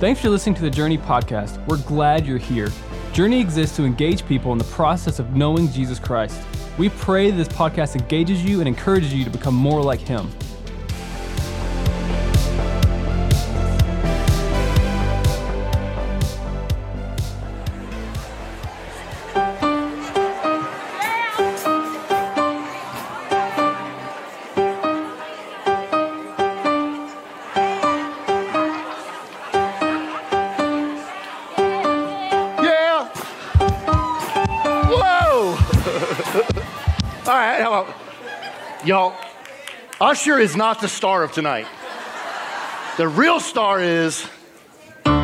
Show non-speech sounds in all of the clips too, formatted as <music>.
Thanks for listening to the Journey podcast. We're glad you're here. Journey exists to engage people in the process of knowing Jesus Christ. We pray that this podcast engages you and encourages you to become more like Him. Y'all, Usher is not the star of tonight. The real star is. Okay,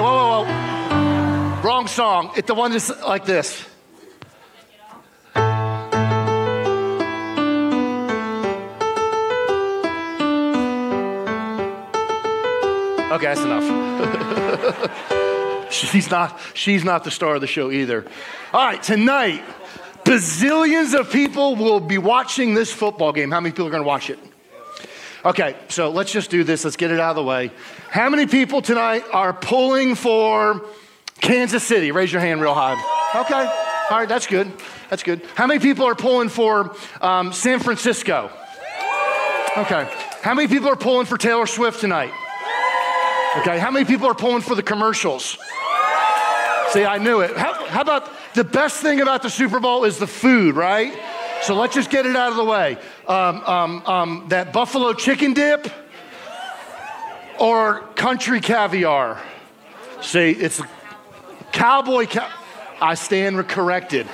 whoa, whoa, whoa. Wrong song. It's the one that's like this. Okay, that's enough. <laughs> she's not she's not the star of the show either. All right, tonight, bazillions of people will be watching this football game. How many people are going to watch it? Okay, so let's just do this. Let's get it out of the way. How many people tonight are pulling for Kansas City? Raise your hand real high. Okay, all right, that's good. That's good. How many people are pulling for um, San Francisco? Okay. How many people are pulling for Taylor Swift tonight? Okay, how many people are pulling for the commercials? See, I knew it. How, how, about the best thing about the Super Bowl is the food, right? So let's just get it out of the way. Um, um, um, that buffalo chicken dip or country caviar? See, it's cowboy. I stand corrected.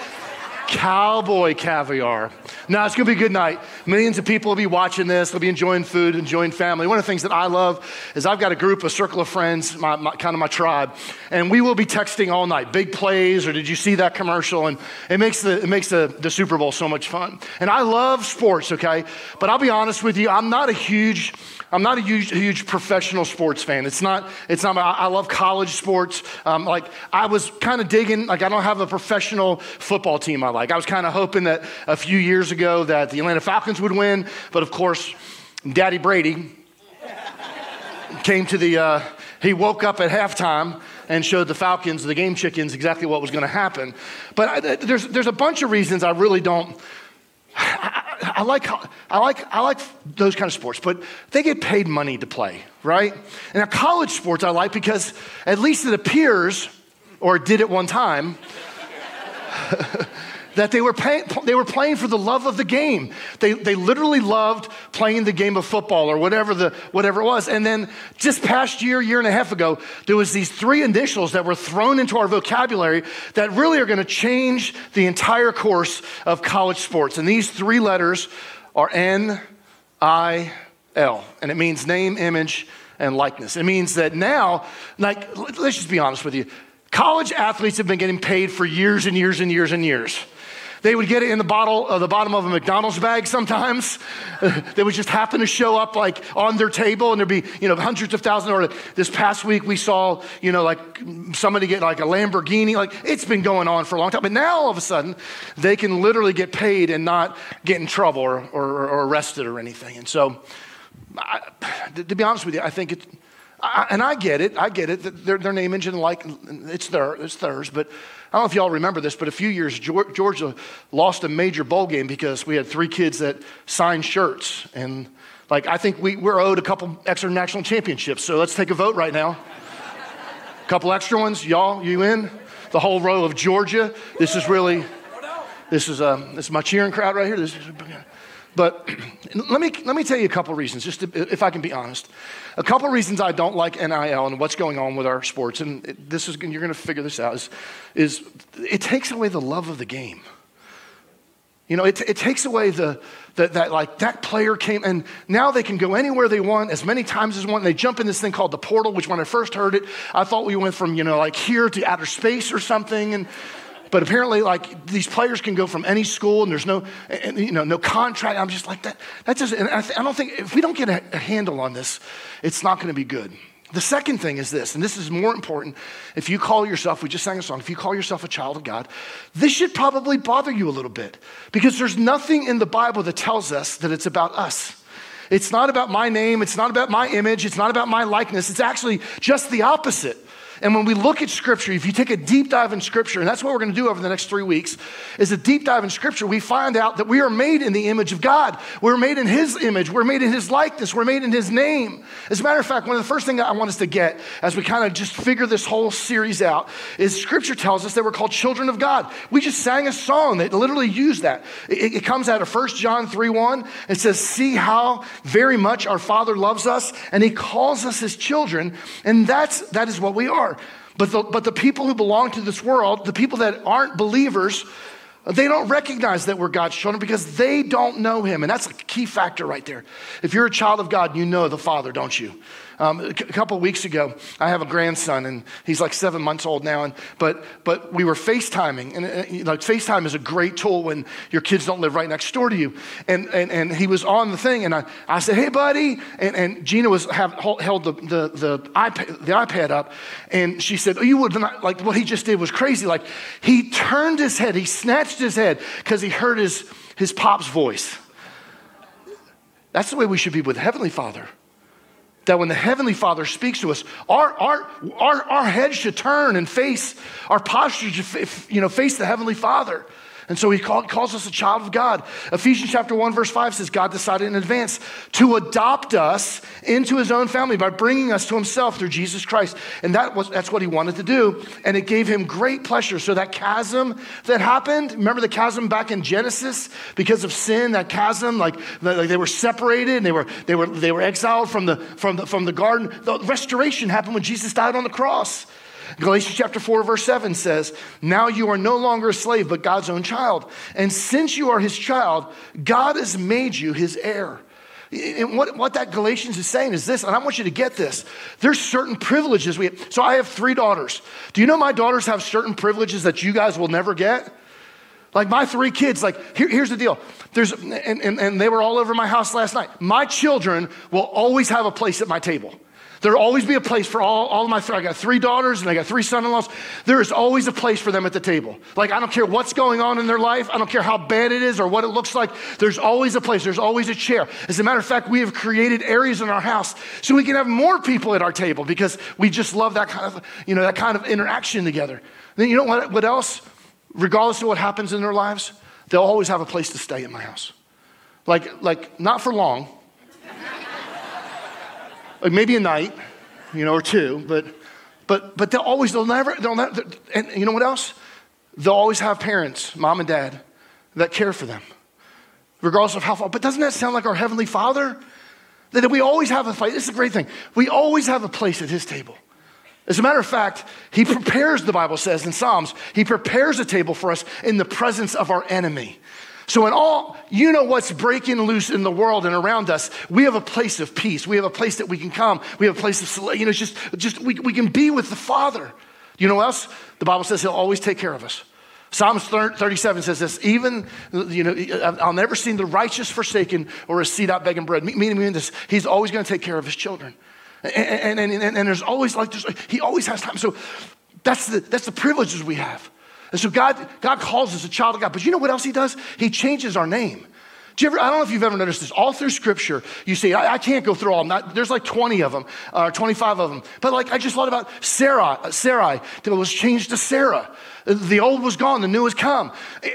Cowboy caviar. Now, it's going to be a good night. Millions of people will be watching this. They'll be enjoying food, enjoying family. One of the things that I love is I've got a group, a circle of friends, my, my, kind of my tribe, and we will be texting all night. Big plays, or did you see that commercial? And it makes the, it makes the, the Super Bowl so much fun. And I love sports, okay? But I'll be honest with you, I'm not a huge I'm not a huge, huge professional sports fan. It's not, it's not, I love college sports. Um, like, I was kind of digging, like, I don't have a professional football team I like. I was kind of hoping that a few years ago that the Atlanta Falcons would win, but of course, Daddy Brady came to the, uh, he woke up at halftime and showed the Falcons, the game chickens, exactly what was going to happen. But I, there's, there's a bunch of reasons I really don't. I, like, I, like, I like those kind of sports, but they get paid money to play, right? And now college sports I like because at least it appears, or did at one time, <laughs> that they were, pay, they were playing for the love of the game. They, they literally loved playing the game of football or whatever, the, whatever it was. And then just past year, year and a half ago, there was these three initials that were thrown into our vocabulary that really are going to change the entire course of college sports. And these three letters are N, I, L. And it means name, image, and likeness. It means that now, like, let's just be honest with you. College athletes have been getting paid for years and years and years and years. They would get it in the bottle, uh, the bottom of a McDonald's bag sometimes. <laughs> They would just happen to show up like on their table, and there'd be you know hundreds of thousands. Or this past week we saw you know like somebody get like a Lamborghini. Like it's been going on for a long time, but now all of a sudden they can literally get paid and not get in trouble or, or, or arrested or anything. And so, I, to be honest with you, I think it's. I, and I get it, I get it. Their, their name engine, like it's their, it's theirs. But I don't know if y'all remember this, but a few years Georgia lost a major bowl game because we had three kids that signed shirts, and like I think we, we're owed a couple extra national championships. So let's take a vote right now. a <laughs> couple extra ones, y'all, you in? The whole row of Georgia. This is really, this is um, this is my cheering crowd right here. This is, but <clears throat> let me, let me tell you a couple reasons, just to, if I can be honest. A couple reasons I don't like NIL and what's going on with our sports, and this is, you're going to figure this out, is, is it takes away the love of the game. You know, it, it takes away the, the, that, like, that player came, and now they can go anywhere they want, as many times as they want, and they jump in this thing called the portal, which when I first heard it, I thought we went from, you know, like here to outer space or something, and but apparently, like these players can go from any school, and there's no, you know, no contract. I'm just like that. That just, and I, th- I don't think if we don't get a, a handle on this, it's not going to be good. The second thing is this, and this is more important. If you call yourself, we just sang a song, if you call yourself a child of God, this should probably bother you a little bit because there's nothing in the Bible that tells us that it's about us. It's not about my name. It's not about my image. It's not about my likeness. It's actually just the opposite. And when we look at Scripture, if you take a deep dive in Scripture, and that's what we're going to do over the next three weeks, is a deep dive in Scripture, we find out that we are made in the image of God. We're made in His image. We're made in His likeness. We're made in His name. As a matter of fact, one of the first things I want us to get as we kind of just figure this whole series out is Scripture tells us that we're called children of God. We just sang a song that literally used that. It, it comes out of 1 John 3 1. It says, See how very much our Father loves us, and He calls us His children. And that's, that is what we are. But the, but the people who belong to this world, the people that aren't believers, they don't recognize that we're God's children because they don't know Him. And that's a key factor right there. If you're a child of God, you know the Father, don't you? Um, a couple weeks ago, I have a grandson, and he's like seven months old now. And but but we were FaceTiming, and uh, like FaceTime is a great tool when your kids don't live right next door to you. And and, and he was on the thing, and I, I said, "Hey, buddy," and, and Gina was have, held the, the the iPad the iPad up, and she said, "Oh, you would not like what he just did was crazy. Like he turned his head, he snatched his head because he heard his his pop's voice." That's the way we should be with Heavenly Father that when the Heavenly Father speaks to us, our, our, our, our head should turn and face, our posture should you know, face the Heavenly Father. And so he call, calls us a child of God. Ephesians chapter 1, verse 5 says, God decided in advance to adopt us into his own family by bringing us to himself through Jesus Christ. And that was, that's what he wanted to do. And it gave him great pleasure. So that chasm that happened, remember the chasm back in Genesis? Because of sin, that chasm, like, like they were separated and they were, they were, they were exiled from the, from, the, from the garden. The restoration happened when Jesus died on the cross. Galatians chapter 4, verse 7 says, Now you are no longer a slave, but God's own child. And since you are his child, God has made you his heir. And what, what that Galatians is saying is this, and I want you to get this. There's certain privileges we have. So I have three daughters. Do you know my daughters have certain privileges that you guys will never get? Like my three kids, like here, here's the deal. There's and, and, and they were all over my house last night. My children will always have a place at my table. There'll always be a place for all, all of my, I got three daughters and I got three son in laws. There is always a place for them at the table. Like, I don't care what's going on in their life. I don't care how bad it is or what it looks like. There's always a place. There's always a chair. As a matter of fact, we have created areas in our house so we can have more people at our table because we just love that kind of, you know, that kind of interaction together. Then you know what, what else? Regardless of what happens in their lives, they'll always have a place to stay at my house. Like, like not for long, maybe a night, you know, or two, but but but they'll always they'll never they'll never and you know what else? They'll always have parents, mom and dad, that care for them, regardless of how far. But doesn't that sound like our heavenly Father? That we always have a place. This is a great thing. We always have a place at His table. As a matter of fact, He prepares. The Bible says in Psalms, He prepares a table for us in the presence of our enemy. So, in all, you know what's breaking loose in the world and around us, we have a place of peace. We have a place that we can come. We have a place of, you know, just, just we, we can be with the Father. You know what else? The Bible says He'll always take care of us. Psalms 37 says this, even, you know, I'll never see the righteous forsaken or a seed out begging bread. Meaning, meaning this, he's always going to take care of his children. And, and, and, and there's always like, there's, he always has time. So that's the, that's the privileges we have. And so God, God calls us a child of God. But you know what else He does? He changes our name. Do you ever, I don't know if you've ever noticed this. All through Scripture, you see, I, I can't go through all them. there's like 20 of them, or uh, 25 of them. But like, I just thought about Sarah, Sarai, that was changed to Sarah. The old was gone, the new has come.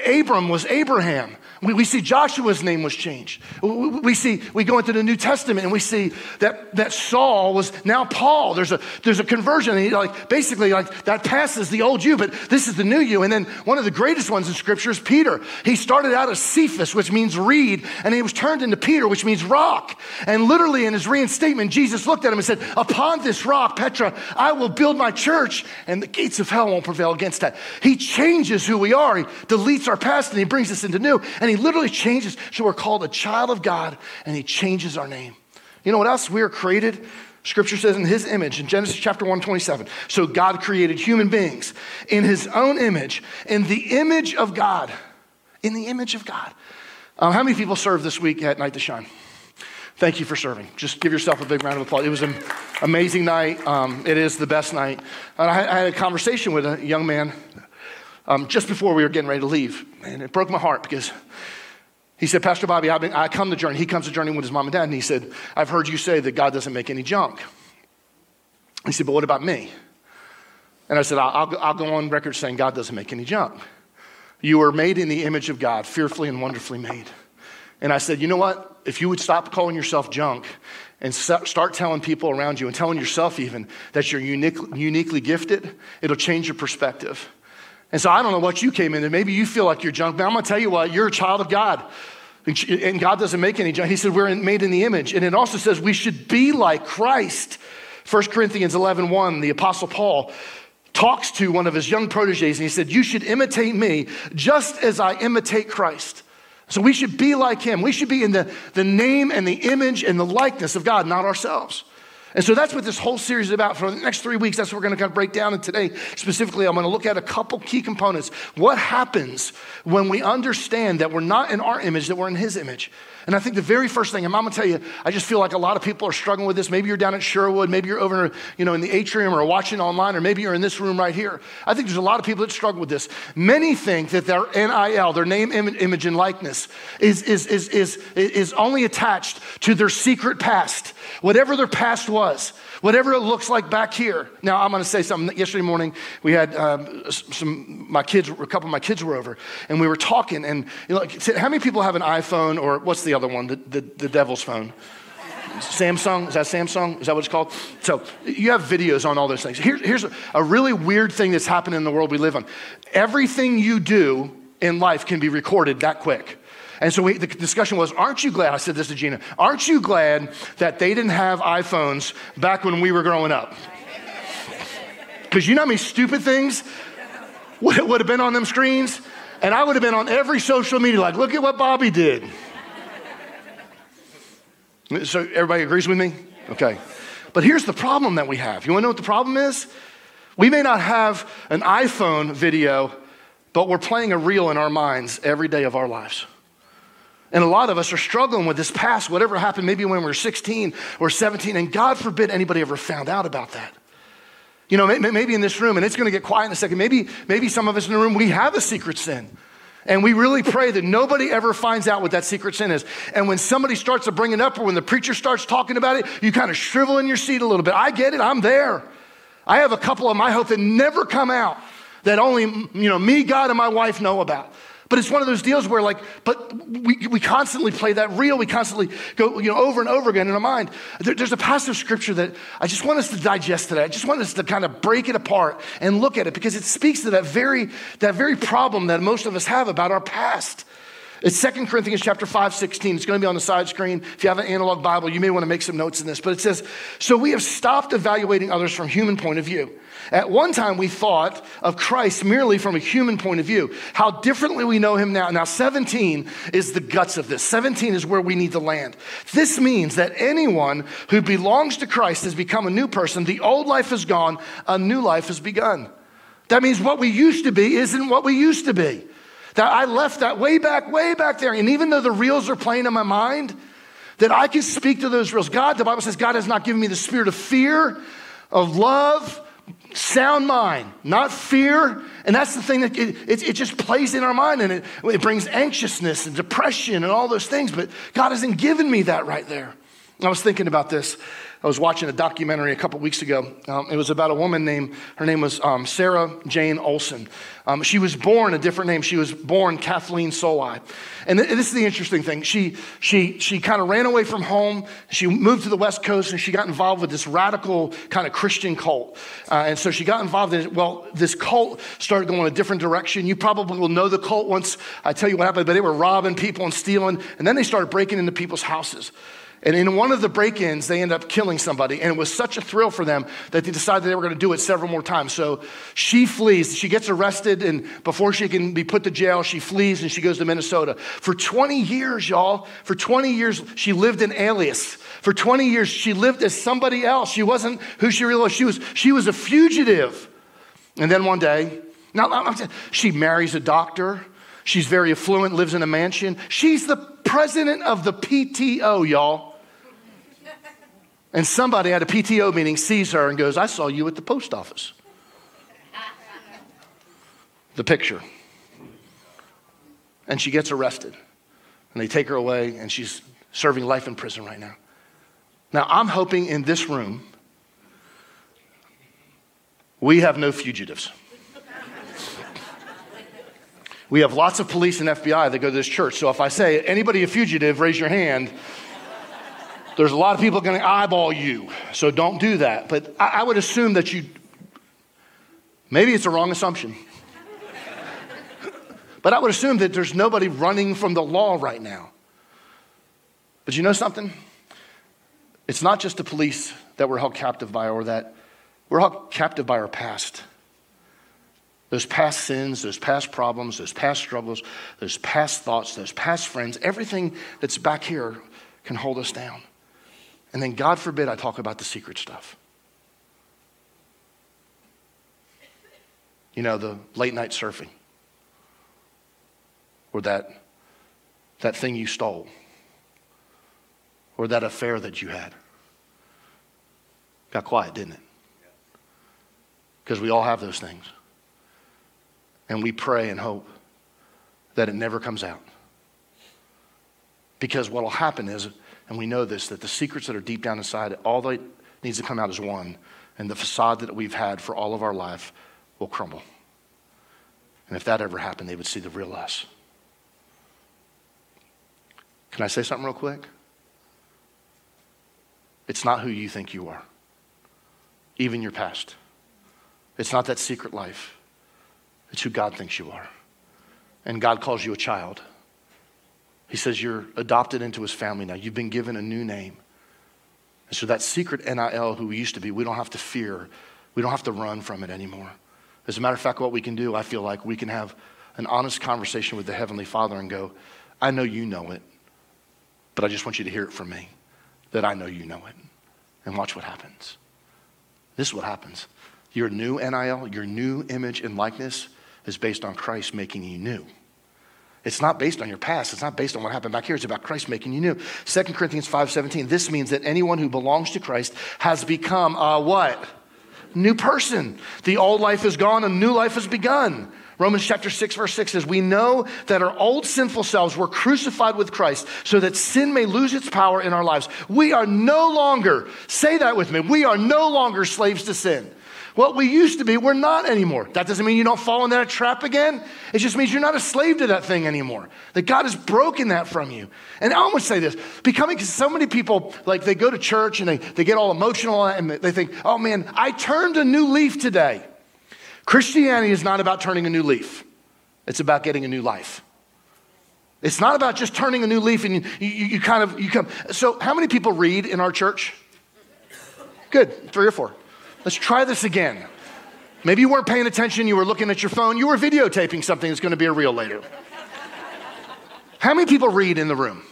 Abram was Abraham. We, we see Joshua's name was changed. We, we, see, we go into the New Testament and we see that, that Saul was now Paul. There's a, there's a conversion. He, like, basically, like, that passes the old you, but this is the new you. And then one of the greatest ones in Scripture is Peter. He started out as Cephas, which means reed, and he was turned into Peter, which means rock. And literally in his reinstatement, Jesus looked at him and said, Upon this rock, Petra, I will build my church, and the gates of hell won't prevail against that. He changes who we are. He deletes our past and he brings us into new. And he literally changes. So we're called a child of God and he changes our name. You know what else? We are created, scripture says, in his image in Genesis chapter 127. So God created human beings in his own image, in the image of God. In the image of God. Um, how many people served this week at Night to Shine? Thank you for serving. Just give yourself a big round of applause. It was an amazing night. Um, it is the best night. And I, I, had a conversation with a young man um, just before we were getting ready to leave, and it broke my heart because He said, Pastor Bobby, been, I come to Journey. He comes to Journey with his mom and dad, and he said, I've heard you say that God doesn't make any junk. He said, But what about me? And I said, I'll, I'll, I'll go on record saying God doesn't make any junk. You were made in the image of God, fearfully and wonderfully made. And I said, You know what? If you would stop calling yourself junk and start telling people around you and telling yourself even that you're unique, uniquely gifted, it'll change your perspective. And so I don't know what you came into. Maybe you feel like you're junk, but I'm going to tell you what, you're a child of God. And God doesn't make any junk. He said we're made in the image. And it also says we should be like Christ. 1 Corinthians 11 1, the Apostle Paul talks to one of his young proteges and he said, You should imitate me just as I imitate Christ. So we should be like him. We should be in the, the name and the image and the likeness of God, not ourselves. And so that's what this whole series is about. For the next three weeks, that's what we're going to kind of break down. And today, specifically, I'm going to look at a couple key components. What happens when we understand that we're not in our image, that we're in His image? And I think the very first thing, and I'm gonna tell you, I just feel like a lot of people are struggling with this. Maybe you're down at Sherwood, maybe you're over, you know, in the atrium or watching online, or maybe you're in this room right here. I think there's a lot of people that struggle with this. Many think that their NIL, their name, image, and likeness, is, is, is, is, is only attached to their secret past, whatever their past was whatever it looks like back here. Now, I'm going to say something. Yesterday morning, we had um, some, my kids, a couple of my kids were over, and we were talking. And you know, how many people have an iPhone or what's the other one, the, the, the devil's phone? Samsung, is that Samsung? Is that what it's called? So you have videos on all those things. Here, here's a, a really weird thing that's happening in the world we live in. Everything you do in life can be recorded that quick. And so we, the discussion was, aren't you glad? I said this to Gina, aren't you glad that they didn't have iPhones back when we were growing up? Because you know how many stupid things would, would have been on them screens? And I would have been on every social media, like, look at what Bobby did. So everybody agrees with me? Okay. But here's the problem that we have. You wanna know what the problem is? We may not have an iPhone video, but we're playing a reel in our minds every day of our lives. And a lot of us are struggling with this past, whatever happened maybe when we were 16 or 17, and God forbid anybody ever found out about that. You know, maybe in this room, and it's going to get quiet in a second, maybe, maybe some of us in the room, we have a secret sin. And we really pray that nobody ever finds out what that secret sin is. And when somebody starts to bring it up or when the preacher starts talking about it, you kind of shrivel in your seat a little bit. I get it, I'm there. I have a couple of my hope that never come out that only, you know, me, God, and my wife know about. But it's one of those deals where, like, but we, we constantly play that reel. We constantly go, you know, over and over again in our mind. There, there's a passage of scripture that I just want us to digest today. I just want us to kind of break it apart and look at it because it speaks to that very, that very problem that most of us have about our past. It's 2 Corinthians chapter 5, 16. It's going to be on the side screen. If you have an analog Bible, you may want to make some notes in this. But it says, So we have stopped evaluating others from human point of view. At one time, we thought of Christ merely from a human point of view. How differently we know him now. Now, 17 is the guts of this. 17 is where we need to land. This means that anyone who belongs to Christ has become a new person. The old life is gone, a new life has begun. That means what we used to be isn't what we used to be. That I left that way back, way back there. And even though the reels are playing in my mind, that I can speak to those reels. God, the Bible says, God has not given me the spirit of fear, of love, sound mind, not fear. And that's the thing that it, it, it, just plays in our mind and it, it brings anxiousness and depression and all those things. But God hasn't given me that right there. I was thinking about this. I was watching a documentary a couple weeks ago. Um, it was about a woman named, her name was um, Sara Jane Olson. Um, she was born a different name. She was born Kathleen Soliah. And this is the interesting thing. She, she, she kind of ran away from home. She moved to the West Coast and she got involved with this radical kind of Christian cult. Uh, and so she got involved in it. Well, this cult started going a different direction. You probably will know the cult once I tell you what happened, but they were robbing people and stealing. And then they started breaking into people's houses. And in one of the break ins, they end up killing somebody. And it was such a thrill for them that they decided they were going to do it several more times. So she flees. She gets arrested. And before she can be put to jail, she flees and she goes to Minnesota. For 20 years, y'all, for 20 years, she lived in alias. For 20 years, she lived as somebody else. She wasn't who she really was. She was, she was a fugitive. And then one day, now she marries a doctor. She's very affluent, lives in a mansion. She's the president of the PTO, y'all. And somebody at a PTO meeting sees her and goes, I saw you at the post office. The picture. And she gets arrested. And they take her away, and she's serving life in prison right now. Now, I'm hoping in this room, we have no fugitives. we have lots of police and FBI that go to this church. So if I say, anybody a fugitive, raise your hand, there's a lot of people going to eyeball you. So don't do that. But I, I would assume that you, maybe it's a wrong assumption. <laughs> but I would assume that there's nobody running from the law right now. But you know something? It's not just the police that we're held captive by or that we're held captive by our past. Those past sins, those past problems, those past struggles, those past thoughts, those past friends, everything that's back here can hold us down. And then, God forbid, I talk about the secret stuff. You know, the late night surfing, or that, that thing you stole, or that affair that you had. Got quiet, didn't it? Because we all have those things. And we pray and hope that it never comes out. Because what will happen is, and we know this, that the secrets that are deep down inside, all that needs to come out is one. And the facade that we've had for all of our life will crumble. And if that ever happened, they would see the real us. Can I say something real quick? It's not who you think you are, even your past. It's not that secret life. It's who God thinks you are. And God calls you a child. He says you're adopted into his family now. You've been given a new name. And so that secret NIL who we used to be, we don't have to fear. We don't have to run from it anymore. As a matter of fact, what we can do, I feel like we can have an honest conversation with the Heavenly Father and go, I know you know it, but I just want you to hear it from me that I know you know it. And watch what happens. This is what happens. Your new NIL, your new image and likeness is based on Christ making you new. It's not based on your past. It's not based on what happened back here. It's about Christ making you new. 2 Corinthians 5.17, this means that anyone who belongs to Christ has become a what? New person. The old life is gone, a new life has begun. Romans chapter 6, verse 6 says, We know that our old sinful selves were crucified with Christ so that sin may lose its power in our lives. We are no longer, say that with me, we are no longer slaves to sin. What we used to be, we're not anymore. That doesn't mean you don't fall in that trap again. It just means you're not a slave to that thing anymore. That God has broken that from you. And I almost say this becoming, because so many people, like they go to church and they, they get all emotional and they think, oh man, I turned a new leaf today. Christianity is not about turning a new leaf, it's about getting a new life. It's not about just turning a new leaf and you, you, you kind of you come. So, how many people read in our church? Good, three or four. Let's try this again. Maybe you weren't paying attention, you were looking at your phone, you were videotaping something that's to be a reel later. How many people read in the room?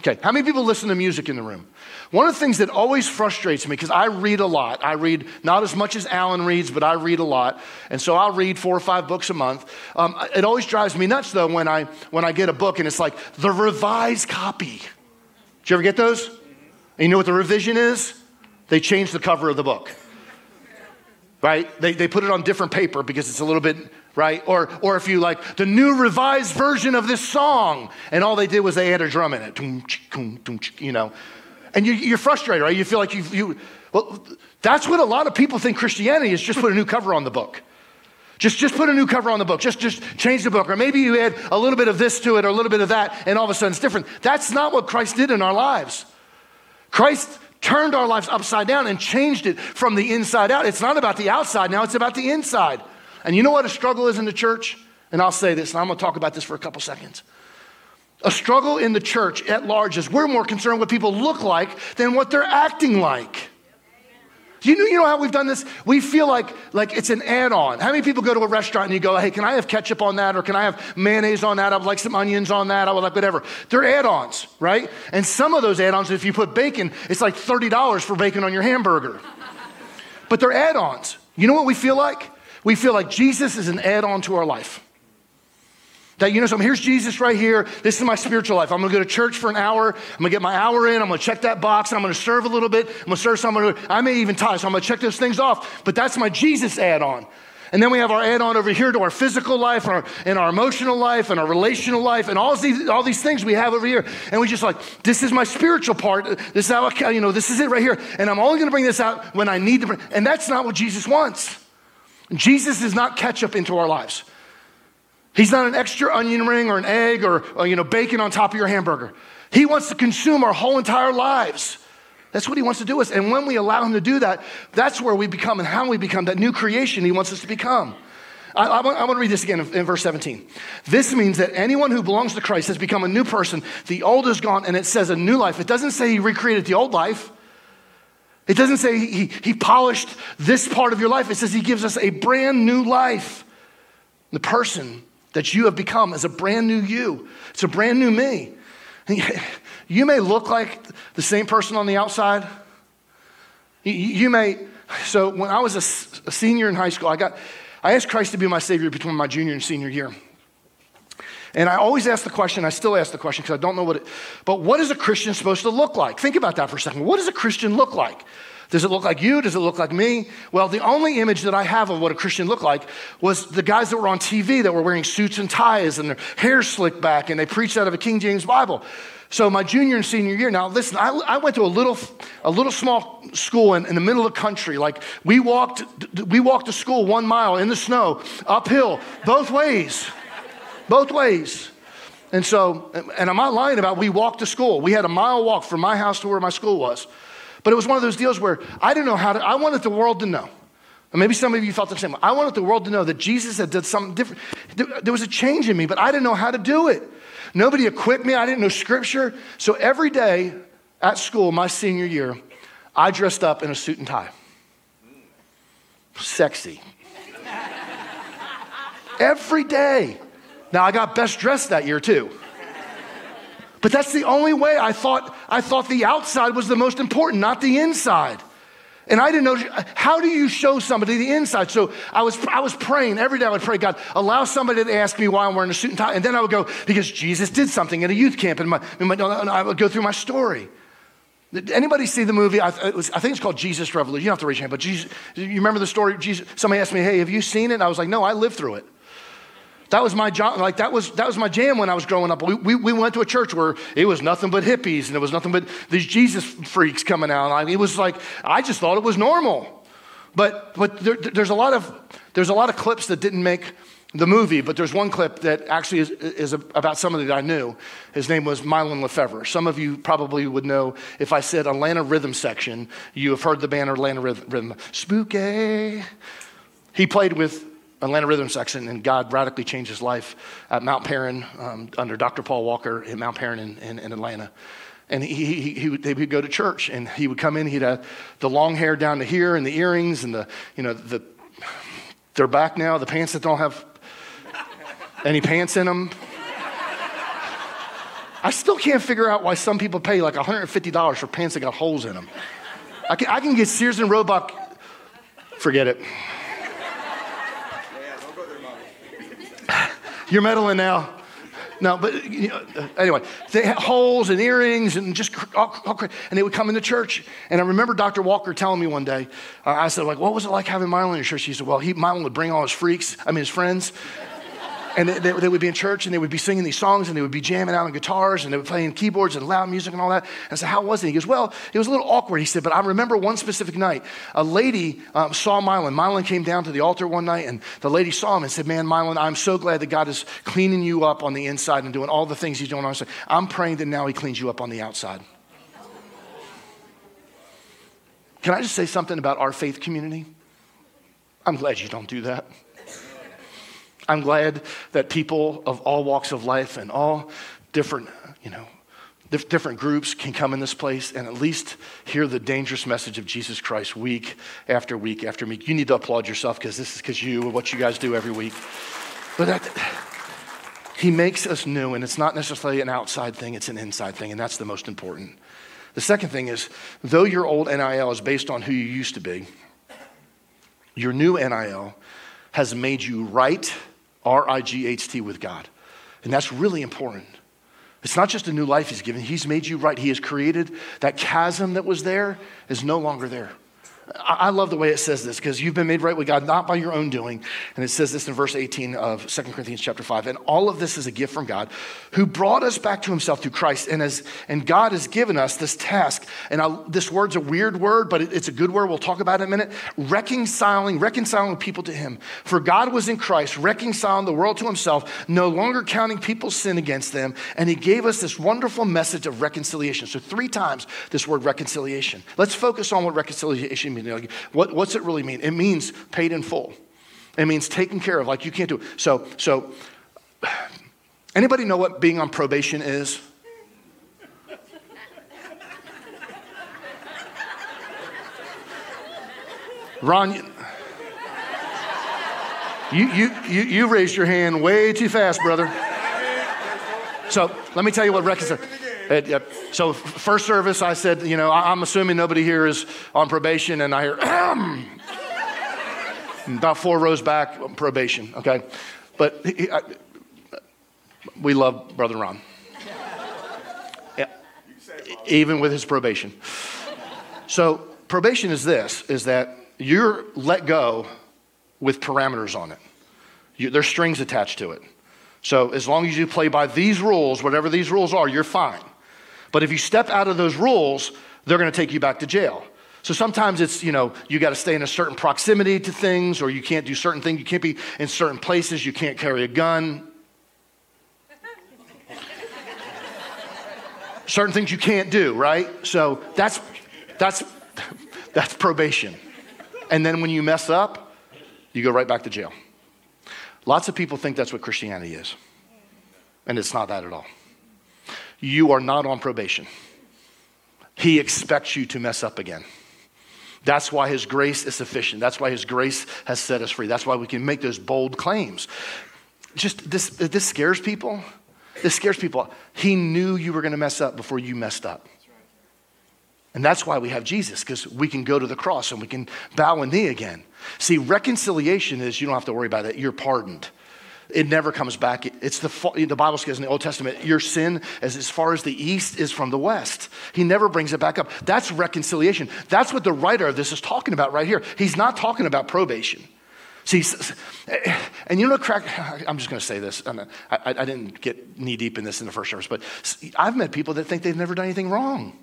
Okay, how many people listen to music in the room? One of the things that always frustrates me, because I read a lot, I read not as much as Alan reads, but I read a lot, and so I'll read four or five books a month. Um, it always drives me nuts, though, when I, when I get a book and it's like the revised copy. Did you ever get those? And you know what the revision is? They change the cover of the book right? They, they put it on different paper because it's a little bit, right? Or, or if you like the new revised version of this song, and all they did was they add a drum in it, you know. And you, are frustrated, right? You feel like you, you, well, that's what a lot of people think Christianity is just put a new cover on the book. Just, just put a new cover on the book. Just, just change the book. Or maybe you add a little bit of this to it or a little bit of that, and all of a sudden it's different. That's not what Christ did in our lives. Christ turned our lives upside down and changed it from the inside out. It's not about the outside now, it's about the inside. And you know what a struggle is in the church? And I'll say this, and I'm gonna talk about this for a couple seconds. A struggle in the church at large is we're more concerned what people look like than what they're acting like. You know, you know how we've done this? We feel like, like it's an add on. How many people go to a restaurant and you go, hey, can I have ketchup on that? Or can I have mayonnaise on that? I would like some onions on that. I would like whatever. They're add ons, right? And some of those add ons, if you put bacon, it's like $30 for bacon on your hamburger. but they're add ons. You know what we feel like? We feel like Jesus is an add on to our life. That, you know, so here's Jesus right here. This is my spiritual life. I'm to go to church for an hour. I'm to get my hour in. I'm to check that box. I'm to serve a little bit. I'm to serve someone. I may even tithe. So I'm to check those things off. But that's my Jesus add on. And then we have our add on over here to our physical life our, and our emotional life and our relational life and all these, all these things we have over here. And we just like, this is my spiritual part. This is how I, you know, this is it right here. And I'm only going to bring this out when I need to. Bring, and that's not what Jesus wants. Jesus does not catch up into our lives. He's not an extra onion ring or an egg or, or you know, bacon on top of your hamburger. He wants to consume our whole entire lives. That's what he wants to do us. And when we allow him to do that, that's where we become and how we become that new creation he wants us to become. I, I, want, I want, to read this again in, in, verse 17. This means that anyone who belongs to Christ has become a new person. The old is gone, and it says a new life. It doesn't say he recreated the old life. It doesn't say he, he polished this part of your life. It says he gives us a brand new life. The person that you have become is a brand new you. It's a brand new me. <laughs> You may look like the same person on the outside. You may, so when I was a, a senior in high school, I got, I asked Christ to be my Savior between my junior and senior year. And I always ask the question, I still ask the question because I don't know what it, but what is a Christian supposed to look like? Think about that for a second. What does a Christian look like? Does it look like you? Does it look like me? Well, the only image that I have of what a Christian looked like was the guys that were on TV that were wearing suits and ties and their hair slicked back and they preached out of a King James Bible. So my junior and senior year, now listen, I, I went to a little, a little small school in, in, the middle of the country. Like we walked, we walked to school one mile in the snow, uphill, both ways, both ways. And so, and I'm not lying about we walked to school. We had a mile walk from my house to where my school was. But it was one of those deals where I didn't know how to, I wanted the world to know. And maybe some of you felt the same. Way. I wanted the world to know that Jesus had done something different. There was a change in me, but I didn't know how to do it. Nobody equipped me. I didn't know scripture. So every day at school, my senior year, I dressed up in a suit and tie. Sexy. <laughs> every day. Now I got best dressed that year too. But that's the only way I thought I thought the outside was the most important, not the inside. And I didn't know how do you show somebody the inside. So I was I was praying every day. I would pray, God, allow somebody to ask me why I'm wearing a suit and tie, and then I would go because Jesus did something at a youth camp, and, my, and, my, and I would go through my story. Did anybody see the movie? I, was, I, think it's called Jesus Revolution. You don't have to raise your hand, but Jesus, you remember the story? Jesus, somebody asked me, "Hey, have you seen it?" And I was like, "No, I lived through it." That was my job. Like that was that was my jam when I was growing up. We, we, we, went to a church where it was nothing but hippies and it was nothing but these Jesus freaks coming out. Mean, it was like I just thought it was normal. But but there, there's a lot of there's a lot of clips that didn't make the movie, but there's one clip that actually is, is about somebody that I knew. His name was Mylon LeFevre. Some of you probably would know if I said Atlanta Rhythm Section, you have heard the band Atlanta Rhythm. Spooky. He played with Atlanta Rhythm Section, and God radically changed his life at Mount Paran um, under Dr. Paul Walker at Mount Paran in, in, in Atlanta. And he, he, he, would, they would go to church, and he would come in. He'd have the long hair down to here, and the earrings, and the you know the they're back now. The pants that don't have any pants in them. I still can't figure out why some people pay like $150 for pants that got holes in them. I can, I can get Sears and Roebuck. Forget it. You're meddling now. No, but you know, anyway, they had holes and earrings and just all, all, and they would come into church. And I remember Dr. Walker telling me one day, uh, I said, like, what was it like having Mylon in your church? He said, well, he, would bring all his freaks, I mean, his friends, and they, they, would be in church and they would be singing these songs and they would be jamming out on guitars and they play playing keyboards and loud music and all that. And I said, How was it? He goes, Well, it was a little awkward. He said, But I remember one specific night, a lady um, saw Mylon. Mylon came down to the altar one night and the lady saw him and said, Man, Mylon, I'm so glad that God is cleaning you up on the inside and doing all the things He's doing on the outside. I'm praying that now He cleans you up on the outside. Can I just say something about our faith community? I'm glad you don't do that. I'm glad that people of all walks of life and all different, you know, different groups can come in this place and at least hear the dangerous message of Jesus Christ week after week after week. You need to applaud yourself because this is because you and what you guys do every week. But that, he makes us new, and it's not necessarily an outside thing, it's an inside thing, and that's the most important. The second thing is, though your old NIL is based on who you used to be, your new NIL has made you right R I G H T with God. And that's really important. It's not just a new life He's given, He's made you right. He has created that chasm that was there is no longer there. I love the way it says this because you've been made right with God not by your own doing. And it says this in verse 18 of 2 Corinthians chapter 5. And all of this is a gift from God who brought us back to himself through Christ. And, as, and God has given us this task. And I, this word's a weird word, but it, it's a good word. We'll talk about it in a minute. Reconciling, reconciling people to him. For God was in Christ, reconciling the world to himself, no longer counting people's sin against them. And he gave us this wonderful message of reconciliation. So, three times this word reconciliation. Let's focus on what reconciliation means. Like, what, what's it really mean? It means paid in full. It means taken care of, like you can't do it. So, so anybody know what being on probation is? Ron, you, you, you, you raised your hand way too fast, brother. So let me tell you what reconciliation. Uh, yep. So first service, I said, you know, I'm assuming nobody here is on probation, and I hear <clears throat> about four rows back, probation. Okay, but he, I, we love Brother Ron. Yeah. Even with his probation. So probation is this: is that you're let go with parameters on it. You, there's strings attached to it. So as long as you play by these rules, whatever these rules are, you're fine. But if you step out of those rules, they're going to take you back to jail. So sometimes it's, you know, you got to stay in a certain proximity to things, or you can't do certain things. You can't be in certain places. You can't carry a gun. <laughs> certain things you can't do, right? So that's, that's, <laughs> that's probation. And then when you mess up, you go right back to jail. Lots of people think that's what Christianity is, and it's not that at all you are not on probation. He expects you to mess up again. That's why His grace is sufficient. That's why His grace has set us free. That's why we can make those bold claims. Just this, this scares people. This scares people. He knew you were going to mess up before you messed up. And that's why we have Jesus, because we can go to the cross and we can bow a knee again. See, reconciliation is you don't have to worry about it, you're pardoned it never comes back. It's the, the Bible says in the Old Testament, your sin is as far as the east is from the west. He never brings it back up. That's reconciliation. That's what the writer of this is talking about right here. He's not talking about probation. See, and you know, crack, I'm just going to say this. I, I, I didn't get knee deep in this in the first service, but I've met people that think they've never done anything wrong.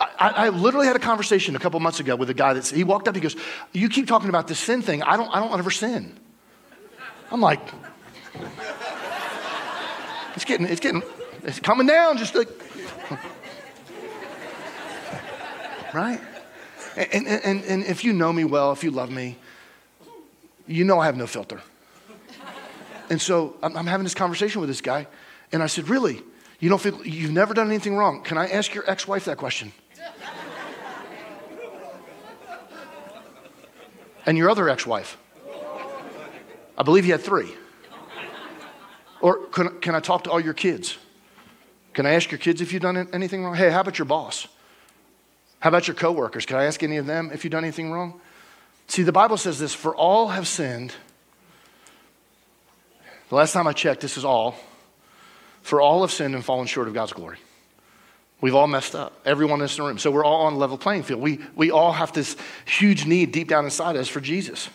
I, I, literally had a conversation a couple months ago with a guy that he walked up. He goes, "You keep talking about this sin thing. I don't. I don't ever sin." I'm like, "It's getting. It's getting. It's coming down. Just like, right." And, and, and if you know me well, if you love me, you know I have no filter. And so I'm, I'm having this conversation with this guy, and I said, "Really? You don't feel you've never done anything wrong? Can I ask your ex-wife that question?" And your other ex wife. I believe you had three. Or can, can I talk to all your kids? Can I ask your kids if you've done anything wrong? Hey, how about your boss? How about your coworkers? Can I ask any of them if you've done anything wrong? See, the Bible says this for all have sinned. The last time I checked, this is all. For all have sinned and fallen short of God's glory. We've all messed up, everyone in this room. So we're all on level playing field. We, we all have this huge need deep down inside us for Jesus.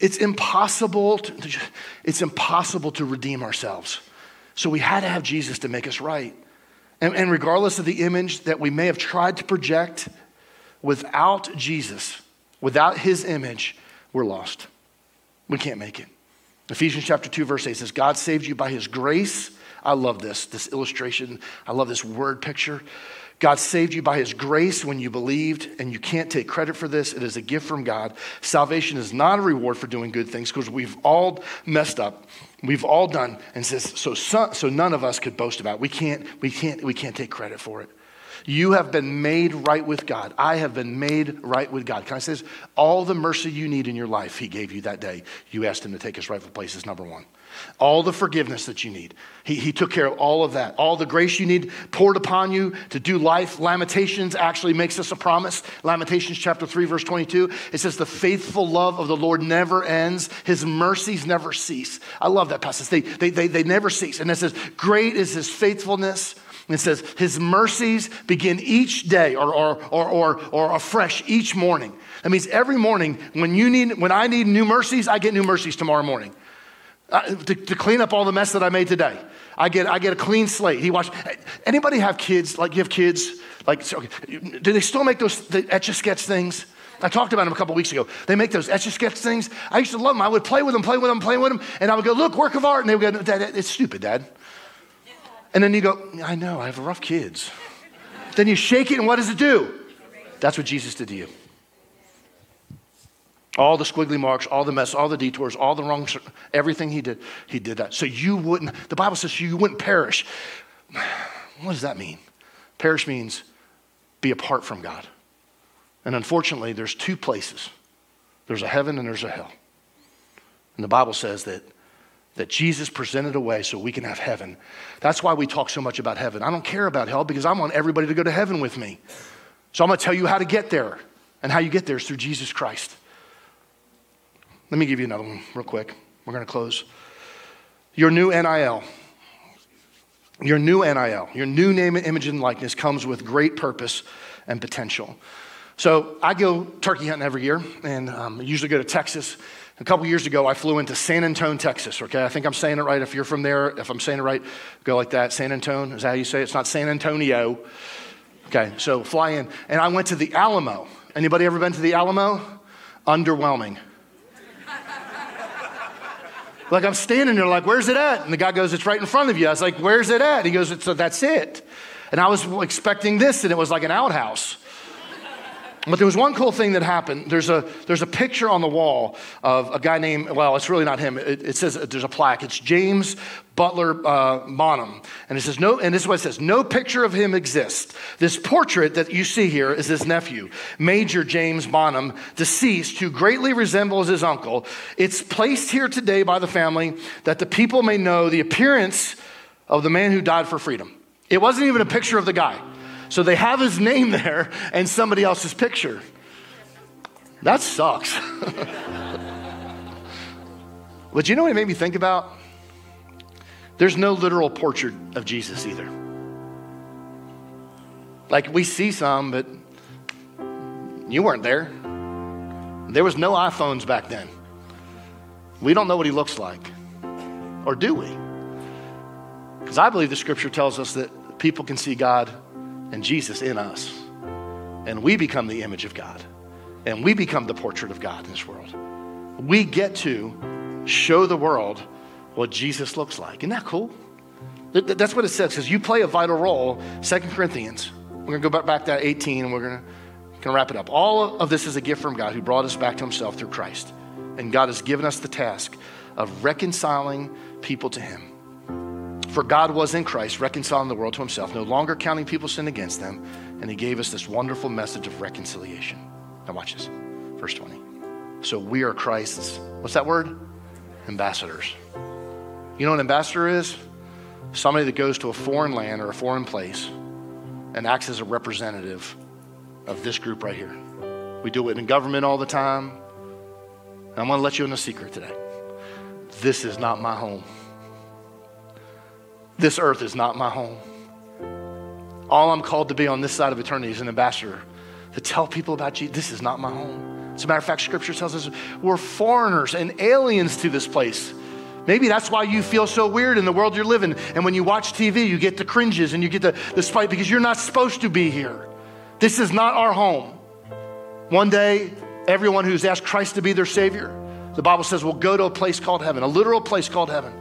It's impossible to, it's impossible to redeem ourselves. So we had to have Jesus to make us right. And, and regardless of the image that we may have tried to project, without Jesus, without his image, we're lost. We can't make it. Ephesians chapter 2, verse 8 says, God saved you by his grace I love this, this illustration. I love this word picture. God saved you by his grace when you believed, and you can't take credit for this. It is a gift from God. Salvation is not a reward for doing good things because we've all messed up. We've all done, and says, so, so none of us could boast about it. We can't, we can't, we can't take credit for it. You have been made right with God. I have been made right with God. Can I say this? All the mercy you need in your life, He gave you that day. You asked Him to take His rightful place, is number one. All the forgiveness that you need. He, he took care of all of that. All the grace you need poured upon you to do life. Lamentations actually makes us a promise. Lamentations chapter 3, verse 22. It says, The faithful love of the Lord never ends, His mercies never cease. I love that passage. They, they, they, they never cease. And it says, Great is His faithfulness. And it says, His mercies begin each day or, or, or, or, or afresh each morning. That means every morning when, you need, when I need new mercies, I get new mercies tomorrow morning uh, to, to, clean up all the mess that I made today. I get, I get a clean slate. He watched. Anybody have kids? Like you have kids? Like, okay, do they still make those the etch a sketch things? I talked about them a couple weeks ago. They make those etch a sketch things. I used to love them. I would play with them, play with them, play with them, and I would go, "Look, work of art," and they would go, "Dad, it's stupid, Dad." And then you go, "I know. I have rough kids." then you shake it, and what does it do? That's what Jesus did to you. All the squiggly marks, all the mess, all the detours, all the wrong, everything he did, he did that. So you wouldn't, the Bible says you wouldn't perish. What does that mean? Perish means be apart from God. And unfortunately, there's two places there's a heaven and there's a hell. And the Bible says that, that Jesus presented a way so we can have heaven. That's why we talk so much about heaven. I don't care about hell because I want everybody to go to heaven with me. So I'm going to tell you how to get there. And how you get there is through Jesus Christ. Let me give you another one real quick. We're going to close. Your new NIL. Your new NIL, your new name, image, and likeness comes with great purpose and potential. So I go turkey hunting every year, and um, I usually go to Texas. A couple years ago, I flew into San Antonio, Texas. Okay, I think I'm saying it right. If you're from there, if I'm saying it right, go like that. San Antonio is that how you say it? It's not San Antonio. Okay, so fly in, and I went to the Alamo. Anybody ever been to the Alamo? Underwhelming. Like I'm standing there, like, where's it at? And the guy goes, it's right in front of you. I was like, where's it at? He goes, so that's it. And I was expecting this, and it was like an outhouse. But there was one cool thing that happened. There's a, there's a picture on the wall of a guy named, well, it's really not him. It, it says there's a plaque. It's James Butler uh, Bonham. And it says, no, and this is what it says no picture of him exists. This portrait that you see here is his nephew, Major James Bonham, deceased, who greatly resembles his uncle. It's placed here today by the family that the people may know the appearance of the man who died for freedom. It wasn't even a picture of the guy. So they have his name there and somebody else's picture. That sucks. <laughs> but you know what it made me think about? There's no literal portrait of Jesus either. Like we see some, but you weren't there. There was no iPhones back then. We don't know what he looks like. Or do we? Because I believe the scripture tells us that people can see God and Jesus in us. And we become the image of God. And we become the portrait of God in this world. We get to show the world what Jesus looks like. Isn't that cool? That's what it says, because you play a vital role. Second Corinthians. We're going to go back to 18 and we're going to wrap it up. All of this is a gift from God who brought us back to himself through Christ. And God has given us the task of reconciling people to him. For God was in Christ, reconciling the world to himself, no longer counting people's sin against them, and he gave us this wonderful message of reconciliation. Now, watch this. Verse 20. So we are Christ's, what's that word? Ambassadors. You know what an ambassador is? Somebody that goes to a foreign land or a foreign place and acts as a representative of this group right here. We do it in government all the time. I'm going to let you in a secret today. This is not my home. This earth is not my home. All I'm called to be on this side of eternity is an ambassador to tell people about Jesus. This is not my home. As a matter of fact, scripture tells us we're foreigners and aliens to this place. Maybe that's why you feel so weird in the world you're living. And when you watch TV, you get the cringes and you get the, the spite because you're not supposed to be here. This is not our home. One day, everyone who's asked Christ to be their Savior, the Bible says, will go to a place called heaven, a literal place called heaven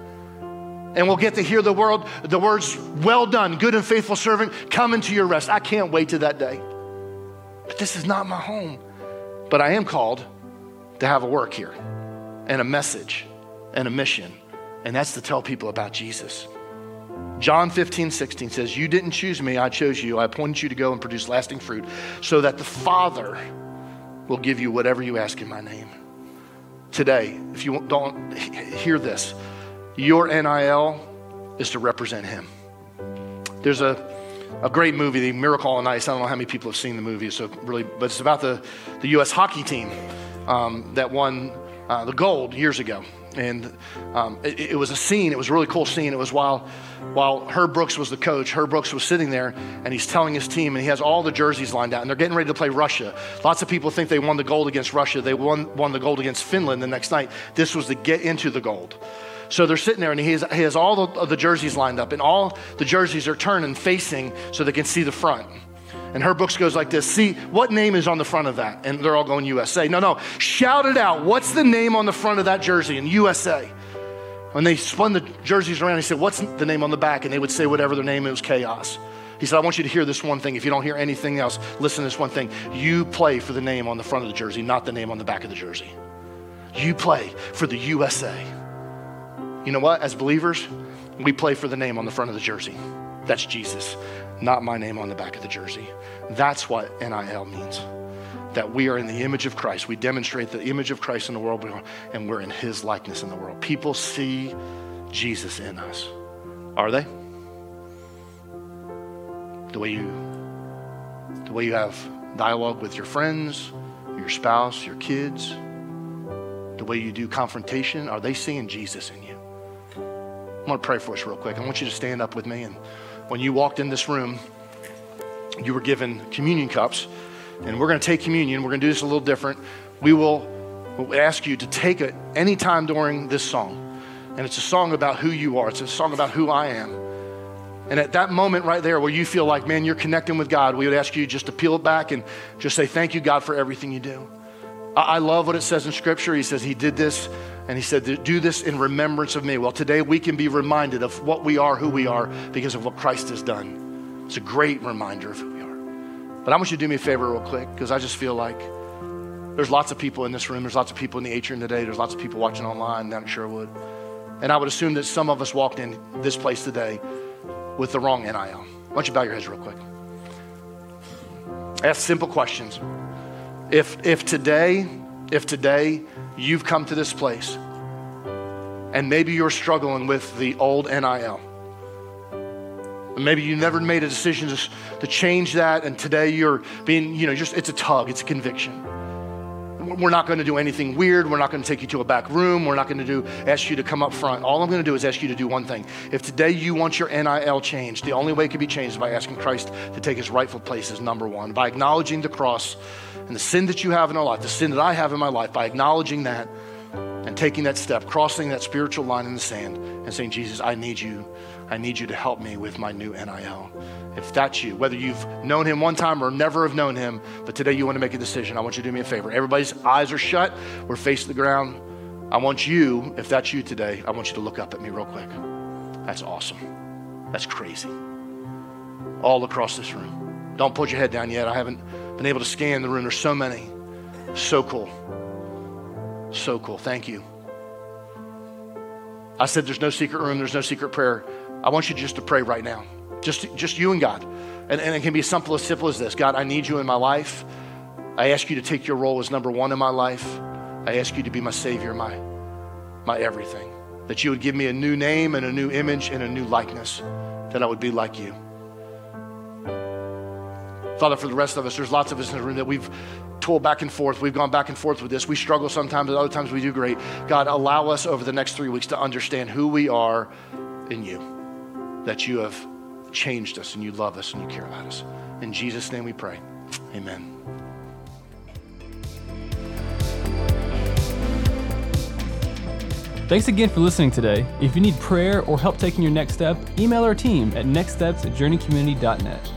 and we'll get to hear the world, the words, well done, good and faithful servant, come into your rest. I can't wait to that day. But this is not my home. But I am called to have a work here and a message and a mission, and that's to tell people about Jesus. John 15, 16 says, You didn't choose me, I chose you. I appointed you to go and produce lasting fruit so that the Father will give you whatever you ask in my name. Today, if you don't hear this, your NIL is to represent him. There's a, a great movie, The Miracle on Ice. I don't know how many people have seen the movie, so really, but it's about the, the U.S. hockey team um, that won uh, the gold years ago. And um, it, it, was a scene, it was a really cool scene. It was while, while Herb Brooks was the coach, Herb Brooks was sitting there and he's telling his team, and he has all the jerseys lined out, and they're getting ready to play Russia. Lots of people think they won the gold against Russia. They won, won the gold against Finland the next night. This was to get into the gold. So they're sitting there, and he has, he has all the, the jerseys lined up, and all the jerseys are turning facing so they can see the front. And Herb Brooks goes like this See, what name is on the front of that? And they're all going USA. No, no, shout it out. What's the name on the front of that jersey in USA? When they spun the jerseys around, he said, What's the name on the back? And they would say whatever their name, it was chaos. He said, I want you to hear this one thing. If you don't hear anything else, listen to this one thing. You play for the name on the front of the jersey, not the name on the back of the jersey. You play for the USA. You know what? As believers, we play for the name on the front of the jersey. That's Jesus, not my name on the back of the jersey. That's what NIL means. That we are in the image of Christ. We demonstrate the image of Christ in the world, and we're in his likeness in the world. People see Jesus in us. Are they? The way you the way you have dialogue with your friends, your spouse, your kids, the way you do confrontation, are they seeing Jesus in you? I want to pray for us real quick. I want you to stand up with me. And when you walked in this room, you were given communion cups. And we're going to take communion. We're going to do this a little different. We will ask you to take it any time during this song. And it's a song about who you are, it's a song about who I am. And at that moment right there where you feel like, man, you're connecting with God, we would ask you just to peel it back and just say, thank you, God, for everything you do. I love what it says in Scripture. He says, He did this and he said, Do this in remembrance of me. Well, today we can be reminded of what we are, who we are, because of what Christ has done. It's a great reminder of who we are. But I want you to do me a favor, real quick, because I just feel like there's lots of people in this room. There's lots of people in the atrium today. There's lots of people watching online down at Sherwood. And I would assume that some of us walked in this place today with the wrong NIL. Why don't you bow your heads real quick? Ask simple questions. If, if today, if today you've come to this place and maybe you're struggling with the old NIL. Maybe you never made a decision to, change that, and today you're being, you know, just it's a tug, it's a conviction. We're not going to do anything weird. We're not going to take you to a back room. We're not going to do ask you to come up front. All I'm going to do is ask you to do one thing. If today you want your NIL changed, the only way it can be changed is by asking Christ to take his rightful place as number one, by acknowledging the cross and the sin that you have in our life, the sin that I have in my life, by acknowledging that and taking that step, crossing that spiritual line in the sand and saying, Jesus, I need you. I need you to help me with my new NIL. If that's you, whether you've known him one time or never have known him, but today you want to make a decision, I want you to do me a favor. Everybody's eyes are shut, we're facing the ground. I want you, if that's you today, I want you to look up at me real quick. That's awesome. That's crazy. All across this room. Don't put your head down yet. I haven't been able to scan the room. There's so many. So cool. So cool. Thank you. I said there's no secret room, there's no secret prayer. I want you just to pray right now. Just, just you and God. And, and it can be as simple as simple as this God, I need you in my life. I ask you to take your role as number one in my life. I ask you to be my Savior, my, my everything. That you would give me a new name and a new image and a new likeness, that I would be like you. Father, for the rest of us, there's lots of us in the room that we've tooled back and forth. We've gone back and forth with this. We struggle sometimes, but other times we do great. God, allow us over the next three weeks to understand who we are in you, that you have changed us and you love us and you care about us. In Jesus' name we pray. Amen. Thanks again for listening today. If you need prayer or help taking your next step, email our team at nextsteps at.